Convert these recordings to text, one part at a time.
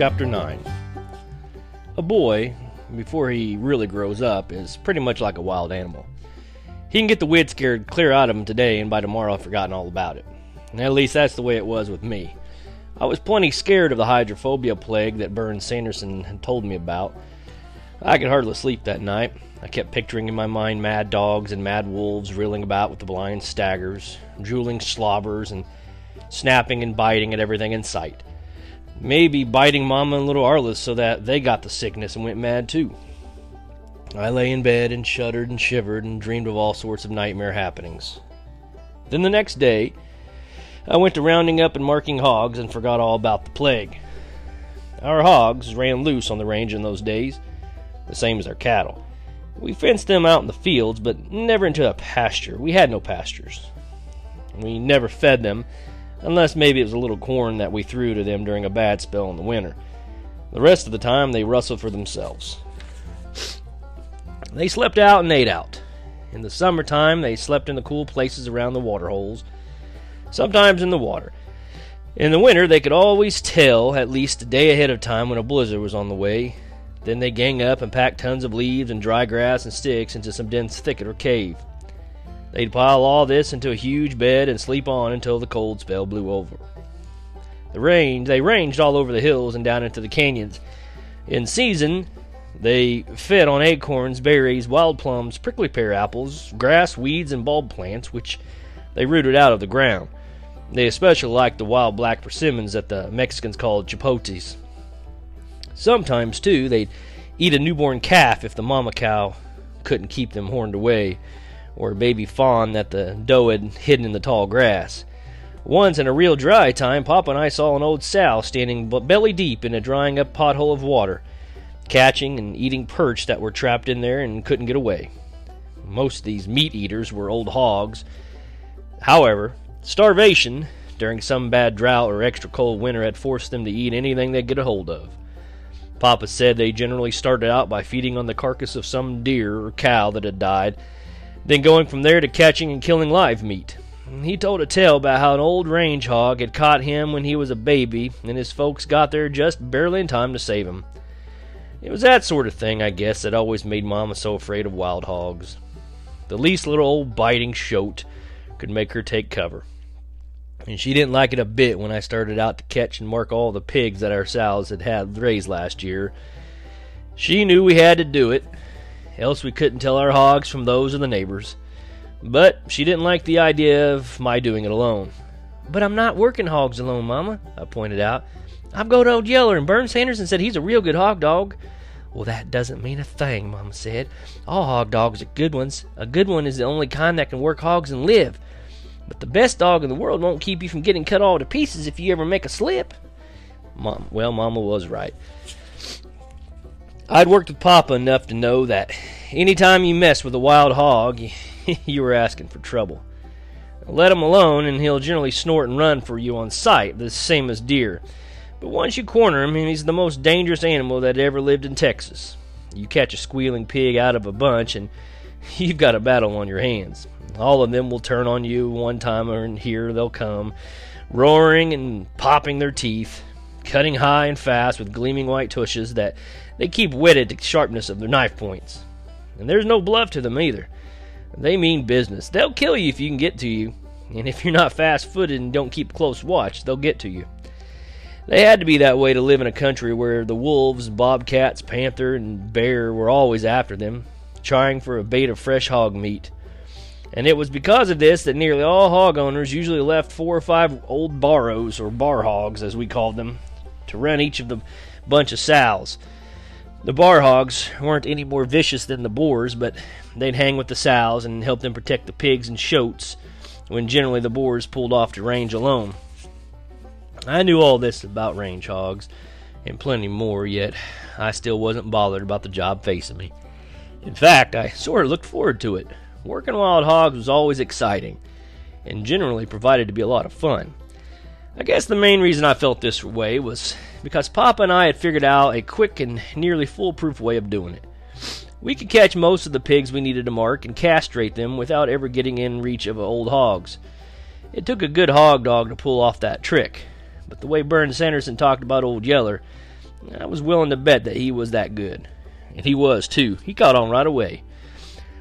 Chapter 9 A boy, before he really grows up, is pretty much like a wild animal. He can get the wind scared clear out of him today, and by tomorrow I've forgotten all about it. And at least that's the way it was with me. I was plenty scared of the hydrophobia plague that Burns Sanderson had told me about. I could hardly sleep that night. I kept picturing in my mind mad dogs and mad wolves reeling about with the blind staggers, drooling slobbers, and snapping and biting at everything in sight. Maybe biting Mama and little Arliss so that they got the sickness and went mad too. I lay in bed and shuddered and shivered and dreamed of all sorts of nightmare happenings. Then the next day, I went to rounding up and marking hogs and forgot all about the plague. Our hogs ran loose on the range in those days, the same as our cattle. We fenced them out in the fields, but never into a pasture. We had no pastures. We never fed them, unless maybe it was a little corn that we threw to them during a bad spell in the winter. The rest of the time, they rustled for themselves. They slept out and ate out. In the summertime, they slept in the cool places around the water holes, sometimes in the water. In the winter, they could always tell at least a day ahead of time when a blizzard was on the way. Then they gang up and pack tons of leaves and dry grass and sticks into some dense thicket or cave. They'd pile all this into a huge bed and sleep on until the cold spell blew over. The range they ranged all over the hills and down into the canyons. In season, they fed on acorns, berries, wild plums, prickly pear apples, grass, weeds, and bulb plants, which they rooted out of the ground. They especially liked the wild black persimmons that the Mexicans called chapotes. Sometimes, too, they'd eat a newborn calf if the mama cow couldn't keep them horned away, or baby fawn that the doe had hidden in the tall grass. Once in a real dry time, Papa and I saw an old sow standing belly deep in a drying up pothole of water, catching and eating perch that were trapped in there and couldn't get away. Most of these meat eaters were old hogs. However, starvation during some bad drought or extra cold winter had forced them to eat anything they'd get a hold of. Papa said they generally started out by feeding on the carcass of some deer or cow that had died, then going from there to catching and killing live meat. He told a tale about how an old range hog had caught him when he was a baby, and his folks got there just barely in time to save him. It was that sort of thing, I guess, that always made Mama so afraid of wild hogs. The least little old biting shote could make her take cover. And she didn't like it a bit when I started out to catch and mark all the pigs that our sows had had raised last year. She knew we had to do it, else we couldn't tell our hogs from those of the neighbors. But she didn't like the idea of my doing it alone. But I'm not working hogs alone, Mama, I pointed out. I've got old Yeller, and Burns Sanderson said he's a real good hog dog. Well, that doesn't mean a thing, Mama said. All hog dogs are good ones. A good one is the only kind that can work hogs and live. But the best dog in the world won't keep you from getting cut all to pieces if you ever make a slip. Mom, well, Mama was right. I'd worked with Papa enough to know that any time you mess with a wild hog, you were asking for trouble. Let him alone, and he'll generally snort and run for you on sight, the same as deer. But once you corner him, he's the most dangerous animal that ever lived in Texas. You catch a squealing pig out of a bunch, and you've got a battle on your hands. All of them will turn on you one time, and here they'll come, roaring and popping their teeth, cutting high and fast with gleaming white tushes that they keep whetted to the sharpness of their knife points. And there's no bluff to them either. They mean business. They'll kill you if you can get to you, and if you're not fast footed and don't keep close watch, they'll get to you. They had to be that way to live in a country where the wolves, bobcats, panther, and bear were always after them, trying for a bait of fresh hog meat. And it was because of this that nearly all hog owners usually left four or five old barrows, or bar hogs as we called them, to run each of the bunch of sows. The bar hogs weren't any more vicious than the boars, but they'd hang with the sows and help them protect the pigs and shoats when generally the boars pulled off to range alone. I knew all this about range hogs and plenty more, yet I still wasn't bothered about the job facing me. In fact, I sort of looked forward to it. Working wild hogs was always exciting and generally provided to be a lot of fun. I guess the main reason I felt this way was because Papa and I had figured out a quick and nearly foolproof way of doing it. We could catch most of the pigs we needed to mark and castrate them without ever getting in reach of old hogs. It took a good hog dog to pull off that trick, but the way Burns Sanderson talked about old Yeller, I was willing to bet that he was that good. And he was, too. He caught on right away.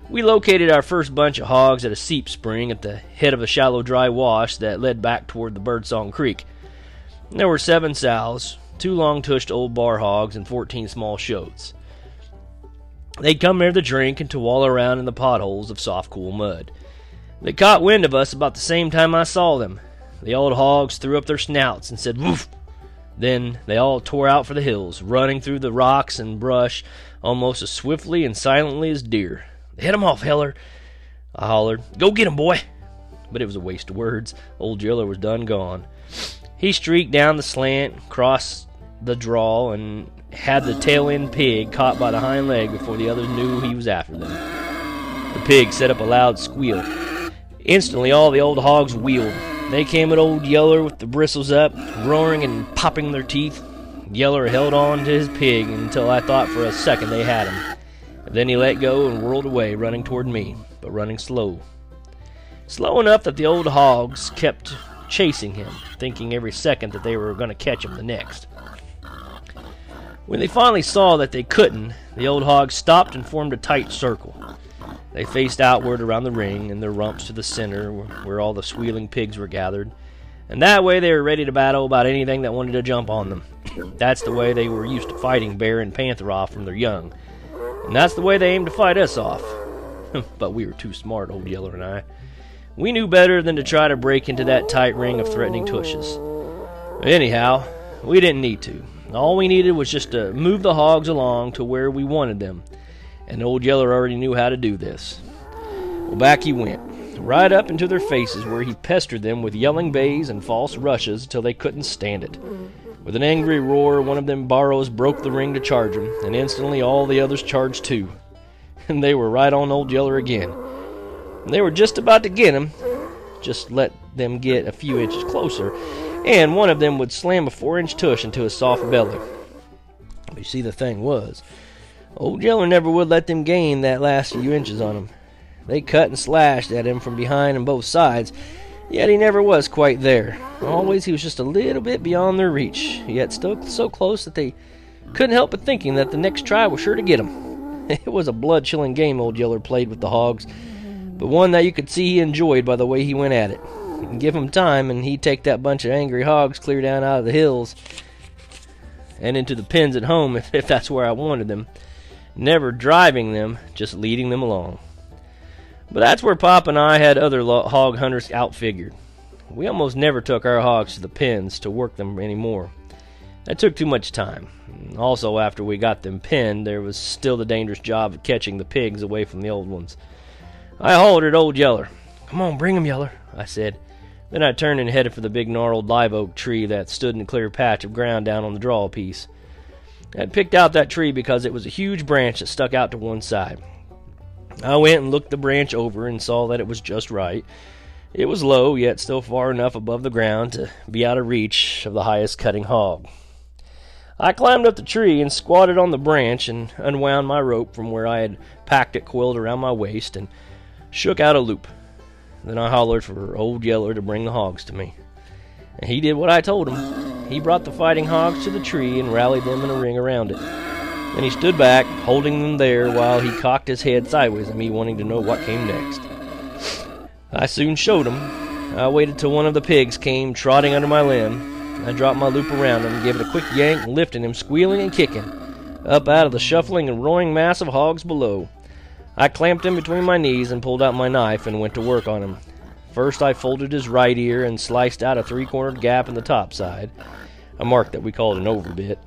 We located our first bunch of hogs at a seep spring at the head of a shallow dry wash that led back toward the Birdsong Creek. There were seven sows, two long tushed old bar hogs, and fourteen small shotes. They'd come there to drink and to wallow around in the potholes of soft, cool mud. They caught wind of us about the same time I saw them. The old hogs threw up their snouts and said woof. Then they all tore out for the hills, running through the rocks and brush almost as swiftly and silently as deer. Hit 'em off, Yeller! I hollered. Go get 'em, boy! But it was a waste of words. Old Yeller was done gone. He streaked down the slant, crossed the draw, and had the tail end pig caught by the hind leg before the others knew he was after them. The pig set up a loud squeal. Instantly, all the old hogs wheeled. They came at Old Yeller with the bristles up, roaring and popping their teeth. Yeller held on to his pig until I thought for a second they had him. Then he let go and whirled away, running toward me, but running slow. Slow enough that the old hogs kept chasing him, thinking every second that they were going to catch him the next. When they finally saw that they couldn't, the old hogs stopped and formed a tight circle. They faced outward around the ring, and their rumps to the center, where all the squealing pigs were gathered. And that way they were ready to battle about anything that wanted to jump on them. That's the way they were used to fighting bear and panther off from their young. And that's the way they aimed to fight us off. but we were too smart, Old Yeller and I. We knew better than to try to break into that tight ring of threatening tushes. Anyhow, we didn't need to. All we needed was just to move the hogs along to where we wanted them, and Old Yeller already knew how to do this. Well, back he went, right up into their faces, where he pestered them with yelling bays and false rushes till they couldn't stand it. With an angry roar, one of them barrows broke the ring to charge him, and instantly all the others charged too. And they were right on Old Yeller again. They were just about to get him, just let them get a few inches closer, and one of them would slam a four inch tush into his soft belly. But you see, the thing was, Old Yeller never would let them gain that last few inches on him. They cut and slashed at him from behind and both sides, yet he never was quite there. Always he was just a little bit beyond their reach, yet still so close that they couldn't help but thinking that the next try was sure to get him. It was a blood chilling game Old Yeller played with the hogs, but one that you could see he enjoyed by the way he went at it. Give him time, and he'd take that bunch of angry hogs clear down out of the hills and into the pens at home if, if that's where I wanted them. Never driving them, just leading them along. But that's where Pop and I had other hog hunters outfigured. We almost never took our hogs to the pens to work them anymore. That took too much time. Also, after we got them pinned, there was still the dangerous job of catching the pigs away from the old ones. I hollered at old Yeller. Come on, bring 'em, Yeller, I said. Then I turned and headed for the big gnarled live oak tree that stood in a clear patch of ground down on the draw piece. I had picked out that tree because it was a huge branch that stuck out to one side. I went and looked the branch over and saw that it was just right. It was low, yet still far enough above the ground to be out of reach of the highest cutting hog. I climbed up the tree and squatted on the branch and unwound my rope from where I had packed it coiled around my waist and shook out a loop. Then I hollered for Old Yeller to bring the hogs to me. And he did what I told him. He brought the fighting hogs to the tree and rallied them in a ring around it. Then he stood back, holding them there while he cocked his head sideways at me, wanting to know what came next. I soon showed him. I waited till one of the pigs came trotting under my limb, I dropped my loop around him, gave it a quick yank, lifting him, squealing and kicking, up out of the shuffling and roaring mass of hogs below. I clamped him between my knees and pulled out my knife and went to work on him. First, I folded his right ear and sliced out a three cornered gap in the top side, a mark that we called an overbit.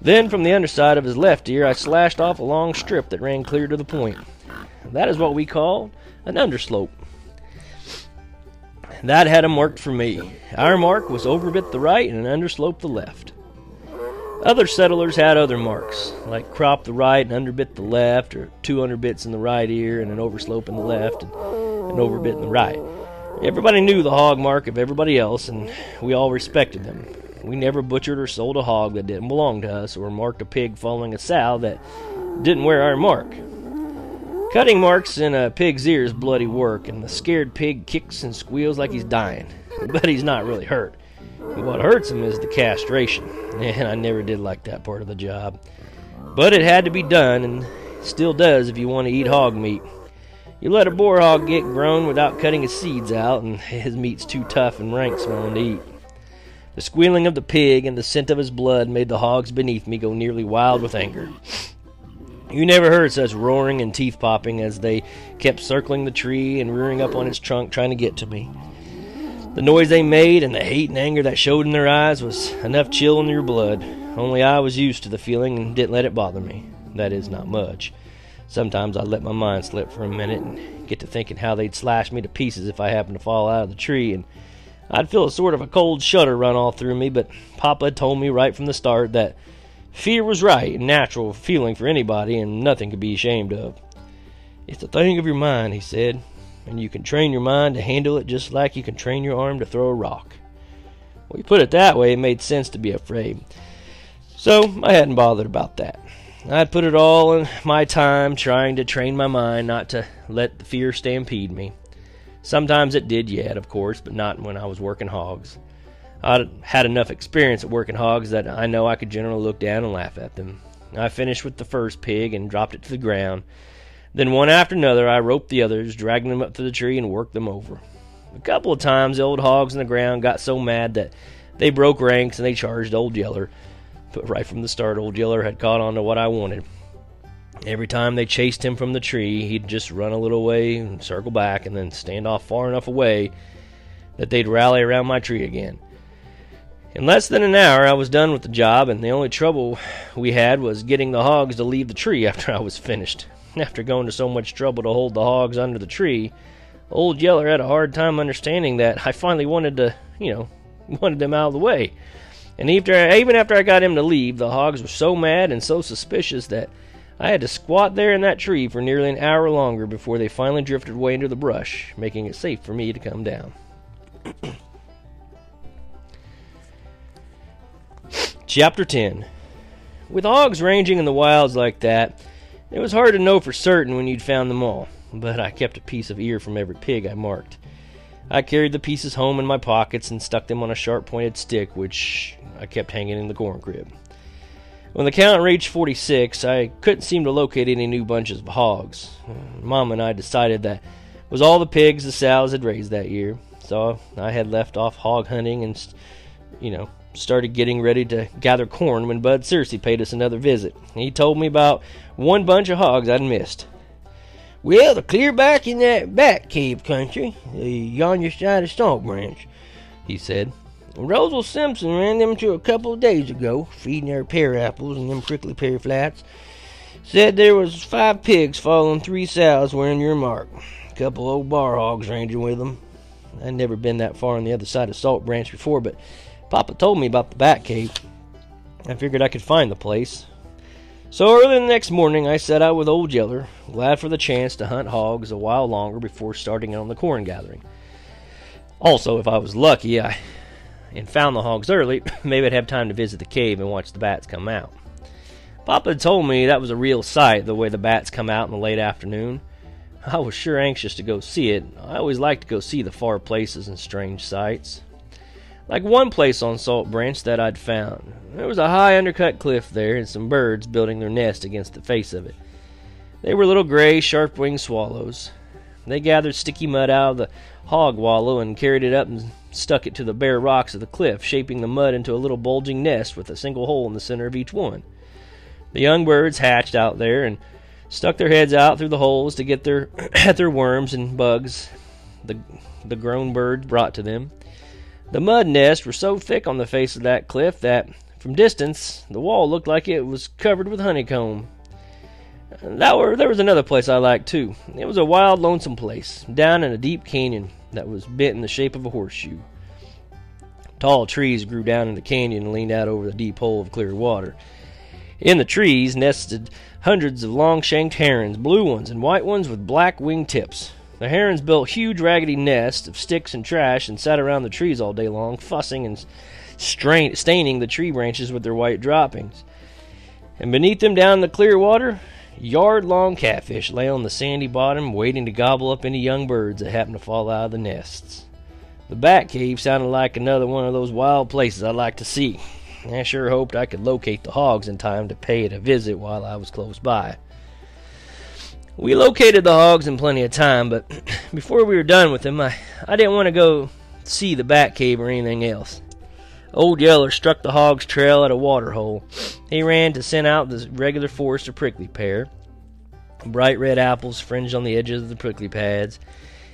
Then, from the underside of his left ear, I slashed off a long strip that ran clear to the point. That is what we call an underslope. That had 'em marked for me. Our mark was overbit the right and an underslope the left. Other settlers had other marks, like crop the right and underbit the left, or two underbits in the right ear and an overslope in the left, and an overbit in the right. Everybody knew the hog mark of everybody else, and we all respected them. We never butchered or sold a hog that didn't belong to us, or marked a pig following a sow that didn't wear our mark. Cutting marks in a pig's ear is bloody work, and the scared pig kicks and squeals like he's dying. But he's not really hurt. What hurts him is the castration, and I never did like that part of the job. But it had to be done, and still does if you want to eat hog meat. You let a boar hog get grown without cutting his seeds out, and his meat's too tough and rank smelling to eat. The squealing of the pig and the scent of his blood made the hogs beneath me go nearly wild with anger. You never heard such roaring and teeth popping as they kept circling the tree and rearing up on its trunk trying to get to me. The noise they made and the hate and anger that showed in their eyes was enough chill in your blood. Only I was used to the feeling and didn't let it bother me. That is, not much. Sometimes I'd let my mind slip for a minute and get to thinking how they'd slash me to pieces if I happened to fall out of the tree, and I'd feel a sort of a cold shudder run all through me, but Papa told me right from the start that fear was right and natural feeling for anybody and nothing could be ashamed of. It's a thing of your mind, he said, and you can train your mind to handle it just like you can train your arm to throw a rock. Well, you put it that way, it made sense to be afraid. So I hadn't bothered about that. I'd put it all in my time trying to train my mind not to let the fear stampede me. Sometimes it did yet, of course, but not when I was working hogs. I'd had enough experience at working hogs that I know I could generally look down and laugh at them. I finished with the first pig and dropped it to the ground. Then one after another I roped the others, dragging them up to the tree and worked them over. A couple of times the old hogs in the ground got so mad that they broke ranks and they charged Old Yeller. But right from the start, Old Yeller had caught on to what I wanted. Every time they chased him from the tree, he'd just run a little way and circle back and then stand off far enough away that they'd rally around my tree again. In less than an hour, I was done with the job, and the only trouble we had was getting the hogs to leave the tree after I was finished. After going to so much trouble to hold the hogs under the tree, Old Yeller had a hard time understanding that I finally wanted to, you know, wanted them out of the way. And after, even after I got him to leave, the hogs were so mad and so suspicious that I had to squat there in that tree for nearly an hour longer before they finally drifted away into the brush, making it safe for me to come down. Chapter 10 With hogs ranging in the wilds like that, it was hard to know for certain when you'd found them all, but I kept a piece of ear from every pig I marked. I carried the pieces home in my pockets and stuck them on a sharp pointed stick, which I kept hanging in the corn crib. When the count reached 46, I couldn't seem to locate any new bunches of hogs. Mom and I decided that was all the pigs the sows had raised that year. So I had left off hog hunting and, you know, started getting ready to gather corn when Bud Searcy paid us another visit. He told me about one bunch of hogs I'd missed. Well, they're clear back in that back cave country, the yonder side of Salt Branch, he said. Rosal Simpson ran them to a couple of days ago, feeding their pear apples and them prickly pear flats. Said there was five pigs following three sows wearing your mark. A couple old bar hogs ranging with them. I'd never been that far on the other side of Salt Branch before, but Papa told me about the Bat Cave. I figured I could find the place. So early the next morning, I set out with Old Yeller, glad for the chance to hunt hogs a while longer before starting on the corn gathering. Also, if I was lucky, I and found the hogs early, maybe I'd have time to visit the cave and watch the bats come out. Papa had told me that was a real sight, the way the bats come out in the late afternoon. I was sure anxious to go see it. I always like to go see the far places and strange sights. Like one place on Salt Branch that I'd found. There was a high undercut cliff there and some birds building their nest against the face of it. They were little gray, sharp winged swallows. They gathered sticky mud out of the hog wallow and carried it up and stuck it to the bare rocks of the cliff, shaping the mud into a little bulging nest with a single hole in the center of each one. The young birds hatched out there and stuck their heads out through the holes to get their at their worms and bugs the the grown birds brought to them. The mud nests were so thick on the face of that cliff that from distance the wall looked like it was covered with honeycomb. That were, there was another place I liked too. It was a wild, lonesome place, down in a deep canyon that was bent in the shape of a horseshoe. Tall trees grew down in the canyon and leaned out over the deep hole of clear water. In the trees nested hundreds of long shanked herons, blue ones and white ones with black wing tips. The herons built huge raggedy nests of sticks and trash and sat around the trees all day long, fussing and strain, staining the tree branches with their white droppings. And beneath them down in the clear water, yard long catfish lay on the sandy bottom waiting to gobble up any young birds that happened to fall out of the nests. The Bat Cave sounded like another one of those wild places I'd like to see. I sure hoped I could locate the hogs in time to pay it a visit while I was close by. We located the hogs in plenty of time, but before we were done with them, I, I didn't want to go see the Bat Cave or anything else. Old Yeller struck the hog's trail at a water hole. He ran to scent out the regular forest of prickly pear. Bright red apples fringed on the edges of the prickly pads.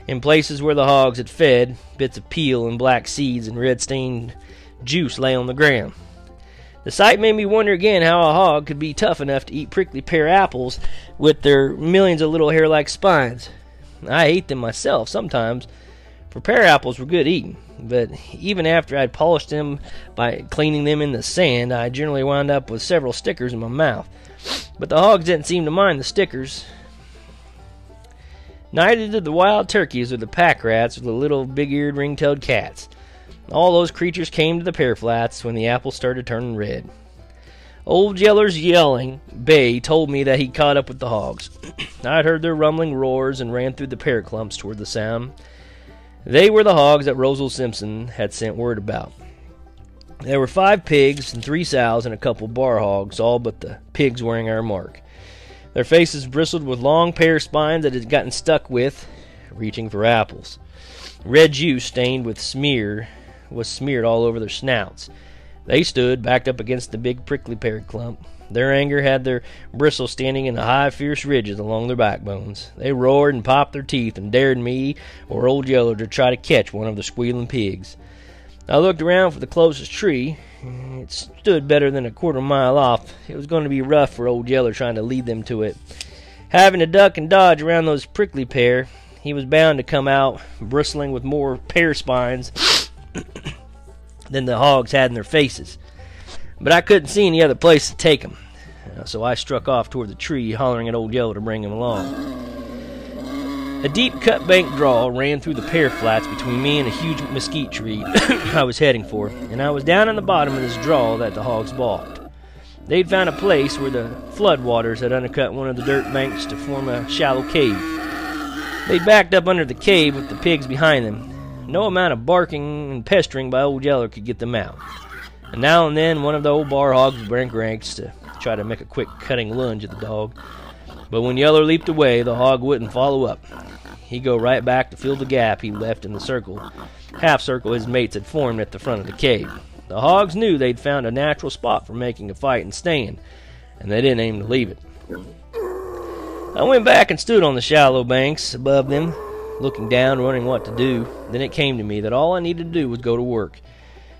In places where the hogs had fed, bits of peel and black seeds and red stained juice lay on the ground. The sight made me wonder again how a hog could be tough enough to eat prickly pear apples with their millions of little hair like spines. I ate them myself sometimes, for pear apples were good eating, but even after I'd polished them by cleaning them in the sand, I generally wound up with several stickers in my mouth. But the hogs didn't seem to mind the stickers. Neither did the wild turkeys or the pack rats or the little big eared ring tailed cats. All those creatures came to the pear flats when the apples started turning red. Old Yeller's yelling bay told me that he'd caught up with the hogs. I'd heard their rumbling roars and ran through the pear clumps toward the sound. They were the hogs that Rosal Simpson had sent word about. There were five pigs and three sows and a couple bar hogs, all but the pigs wearing our mark. Their faces bristled with long pear spines that had gotten stuck with, reaching for apples. Red juice stained with smear was smeared all over their snouts. They stood backed up against the big prickly pear clump. Their anger had their bristles standing in the high, fierce ridges along their backbones. They roared and popped their teeth and dared me or Old Yeller to try to catch one of the squealing pigs. I looked around for the closest tree. It stood better than a quarter mile off. It was going to be rough for Old Yeller trying to lead them to it. Having to duck and dodge around those prickly pear, he was bound to come out bristling with more pear spines than the hogs had in their faces. But I couldn't see any other place to take him, uh, so I struck off toward the tree, hollering at Old Yeller to bring him along. A deep cut bank draw ran through the pear flats between me and a huge mesquite tree I was heading for, and I was down in the bottom of this draw that the hogs balked. They'd found a place where the flood waters had undercut one of the dirt banks to form a shallow cave. They'd backed up under the cave with the pigs behind them, no amount of barking and pestering by Old Yeller could get them out. And now and then one of the old bar hogs would break ranks to try to make a quick cutting lunge at the dog. But when Yeller leaped away, the hog wouldn't follow up. He'd go right back to fill the gap he left in the circle, half circle his mates had formed at the front of the cave. The hogs knew they'd found a natural spot for making a fight and staying, and they didn't aim to leave it. I went back and stood on the shallow banks above them, looking down, wondering what to do. Then it came to me that all I needed to do was go to work.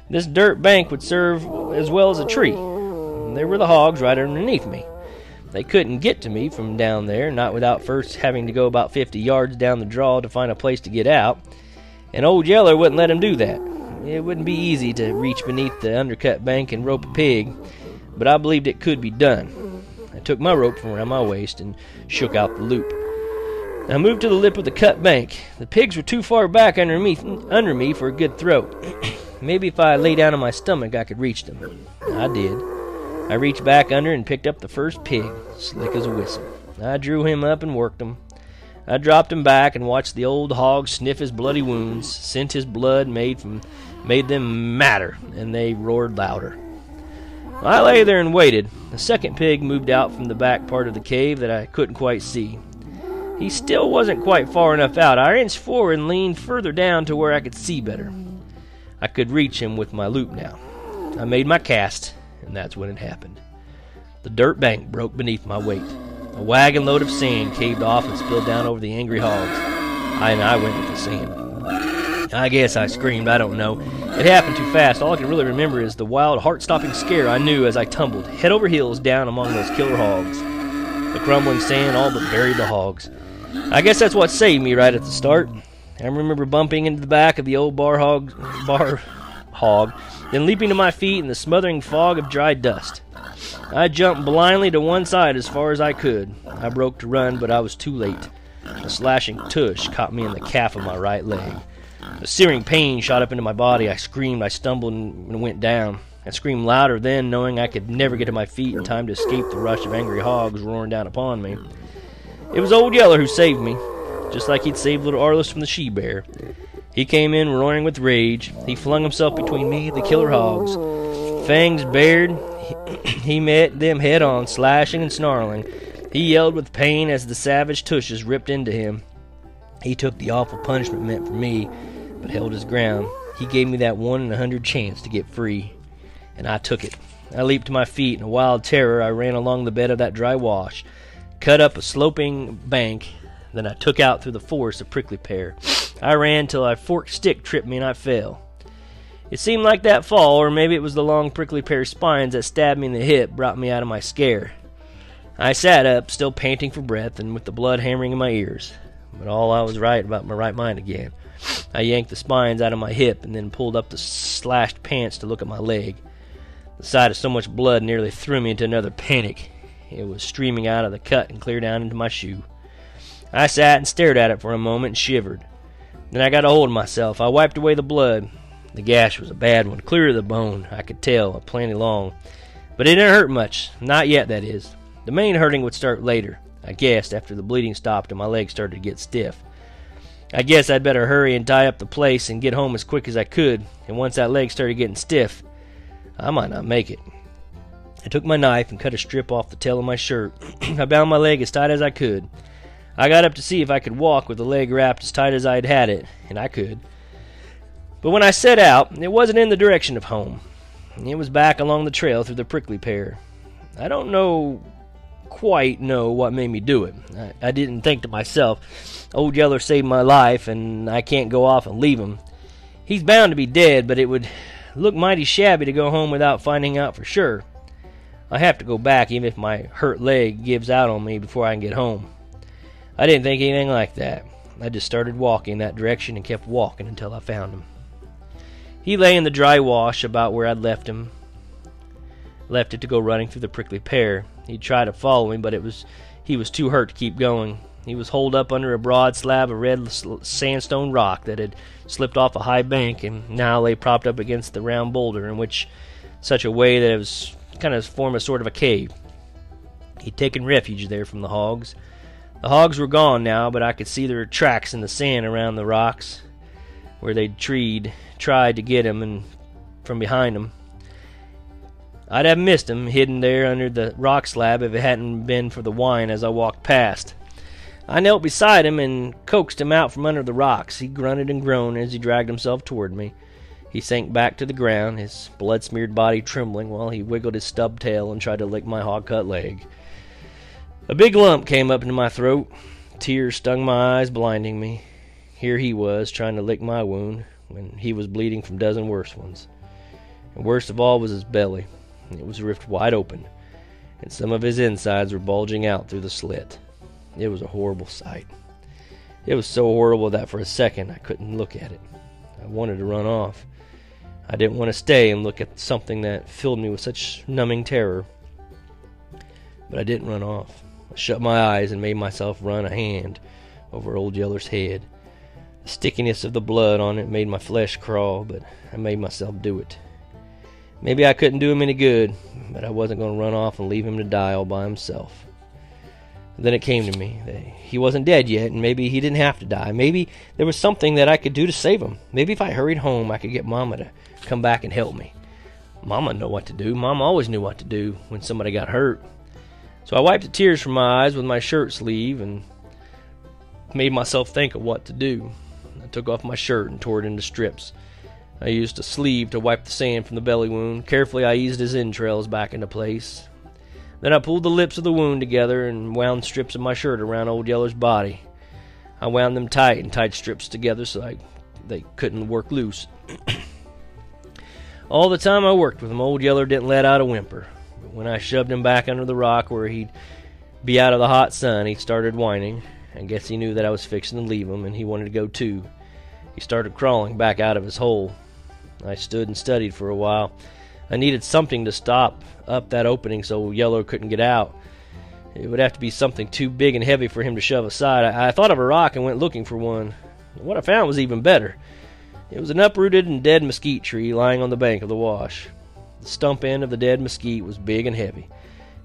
This dirt bank would serve as well as a tree. There were the hogs right underneath me. They couldn't get to me from down there, not without first having to go about 50 yards down the draw to find a place to get out. And old Yeller wouldn't let him do that. It wouldn't be easy to reach beneath the undercut bank and rope a pig, but I believed it could be done. I took my rope from around my waist and shook out the loop. I moved to the lip of the cut bank. The pigs were too far back under me, under me for a good throat. Maybe if I lay down on my stomach, I could reach them. I did. I reached back under and picked up the first pig, slick as a whistle. I drew him up and worked him. I dropped him back and watched the old hog sniff his bloody wounds, scent his blood made from made them matter, and they roared louder. I lay there and waited. The second pig moved out from the back part of the cave that I couldn't quite see. He still wasn't quite far enough out. I inched forward and leaned further down to where I could see better. I could reach him with my loop now. I made my cast, and that's when it happened. The dirt bank broke beneath my weight. A wagon load of sand caved off and spilled down over the angry hogs. I and I went with the sand. I guess I screamed, I don't know. It happened too fast. All I can really remember is the wild, heart stopping scare I knew as I tumbled, head over heels, down among those killer hogs. The crumbling sand all but buried the hogs. I guess that's what saved me right at the start. I remember bumping into the back of the old bar hog, bar hog, then leaping to my feet in the smothering fog of dry dust. I jumped blindly to one side as far as I could. I broke to run, but I was too late. A slashing tush caught me in the calf of my right leg. A searing pain shot up into my body. I screamed, I stumbled, and went down. I screamed louder then, knowing I could never get to my feet in time to escape the rush of angry hogs roaring down upon me. It was Old Yeller who saved me, just like he'd saved little Arliss from the she bear. He came in roaring with rage. He flung himself between me and the killer hogs. Fangs bared, he met them head on, slashing and snarling. He yelled with pain as the savage tushes ripped into him. He took the awful punishment meant for me, but held his ground. He gave me that one in a hundred chance to get free, and I took it. I leaped to my feet in a wild terror. I ran along the bed of that dry wash, cut up a sloping bank, then I took out through the forest a prickly pear. I ran till a forked stick tripped me and I fell. It seemed like that fall, or maybe it was the long prickly pear spines that stabbed me in the hip, brought me out of my scare. I sat up, still panting for breath and with the blood hammering in my ears. But all I was right about my right mind again. I yanked the spines out of my hip and then pulled up the slashed pants to look at my leg. The sight of so much blood nearly threw me into another panic. It was streaming out of the cut and clear down into my shoe. I sat and stared at it for a moment and shivered. Then I got a hold of myself. I wiped away the blood. The gash was a bad one, clear of the bone, I could tell, a plenty long. But it didn't hurt much. Not yet, that is. The main hurting would start later, I guessed, after the bleeding stopped and my legs started to get stiff. I guess I'd better hurry and tie up the place and get home as quick as I could, and once that leg started getting stiff, I might not make it. I took my knife and cut a strip off the tail of my shirt. I bound my leg as tight as I could. I got up to see if I could walk with the leg wrapped as tight as I had had it, and I could. But when I set out, it wasn't in the direction of home. It was back along the trail through the prickly pear. I don't know quite know what made me do it. I, I didn't think to myself, Old Yeller saved my life, and I can't go off and leave him. He's bound to be dead, but it would look mighty shabby to go home without finding out for sure. I have to go back even if my hurt leg gives out on me before I can get home. I didn't think anything like that. I just started walking that direction and kept walking until I found him. He lay in the dry wash about where I'd left him. Left it to go running through the prickly pear. He tried to follow me, but it was he was too hurt to keep going. He was holed up under a broad slab of red sandstone rock that had slipped off a high bank and now lay propped up against the round boulder in which such a way that it was kind of form a sort of a cave. He'd taken refuge there from the hogs. The hogs were gone now, but I could see their tracks in the sand around the rocks where they'd treed, tried to get him and from behind him. I'd have missed him hidden there under the rock slab if it hadn't been for the wine as I walked past. I knelt beside him and coaxed him out from under the rocks. He grunted and groaned as he dragged himself toward me. He sank back to the ground, his blood smeared body trembling while he wiggled his stub tail and tried to lick my hog cut leg. A big lump came up into my throat. Tears stung my eyes, blinding me. Here he was, trying to lick my wound, when he was bleeding from dozen worse ones. And worst of all was his belly. It was ripped wide open, and some of his insides were bulging out through the slit. It was a horrible sight. It was so horrible that for a second I couldn't look at it. I wanted to run off. I didn't want to stay and look at something that filled me with such numbing terror. But I didn't run off. I shut my eyes and made myself run a hand over Old Yeller's head. The stickiness of the blood on it made my flesh crawl, but I made myself do it. Maybe I couldn't do him any good, but I wasn't going to run off and leave him to die all by himself. Then it came to me that he wasn't dead yet, and maybe he didn't have to die. Maybe there was something that I could do to save him. Maybe if I hurried home, I could get Mama to come back and help me. Mama knew what to do. Mama always knew what to do when somebody got hurt. So I wiped the tears from my eyes with my shirt sleeve and made myself think of what to do. I took off my shirt and tore it into strips. I used a sleeve to wipe the sand from the belly wound. Carefully, I eased his entrails back into place. Then I pulled the lips of the wound together and wound strips of my shirt around Old Yeller's body. I wound them tight and tied strips together so I, they couldn't work loose. All the time I worked with him, Old Yeller didn't let out a whimper. But when I shoved him back under the rock where he'd be out of the hot sun, he started whining. I guess he knew that I was fixing to leave him, and he wanted to go too. He started crawling back out of his hole. I stood and studied for a while. I needed something to stop up that opening so Yeller couldn't get out. It would have to be something too big and heavy for him to shove aside. I, I thought of a rock and went looking for one. What I found was even better. It was an uprooted and dead mesquite tree lying on the bank of the wash. The stump end of the dead mesquite was big and heavy.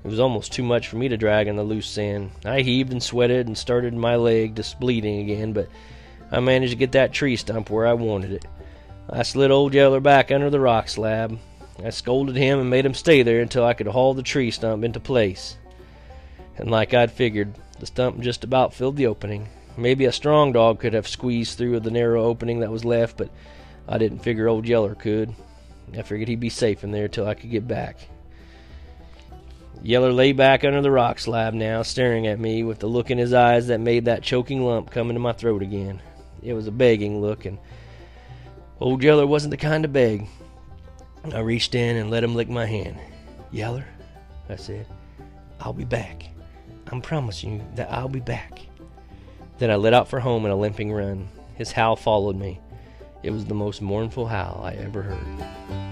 It was almost too much for me to drag in the loose sand. I heaved and sweated and started my leg just bleeding again, but I managed to get that tree stump where I wanted it. I slid Old Yeller back under the rock slab. I scolded him and made him stay there until I could haul the tree stump into place. And like I'd figured, the stump just about filled the opening. Maybe a strong dog could have squeezed through the narrow opening that was left, but I didn't figure Old Yeller could. I figured he'd be safe in there till I could get back. Yeller lay back under the rock slab now, staring at me with the look in his eyes that made that choking lump come into my throat again. It was a begging look, and Old Yeller wasn't the kind to beg. I reached in and let him lick my hand. Yeller, I said, I'll be back. I'm promising you that I'll be back. Then I lit out for home in a limping run. His howl followed me. It was the most mournful howl I ever heard.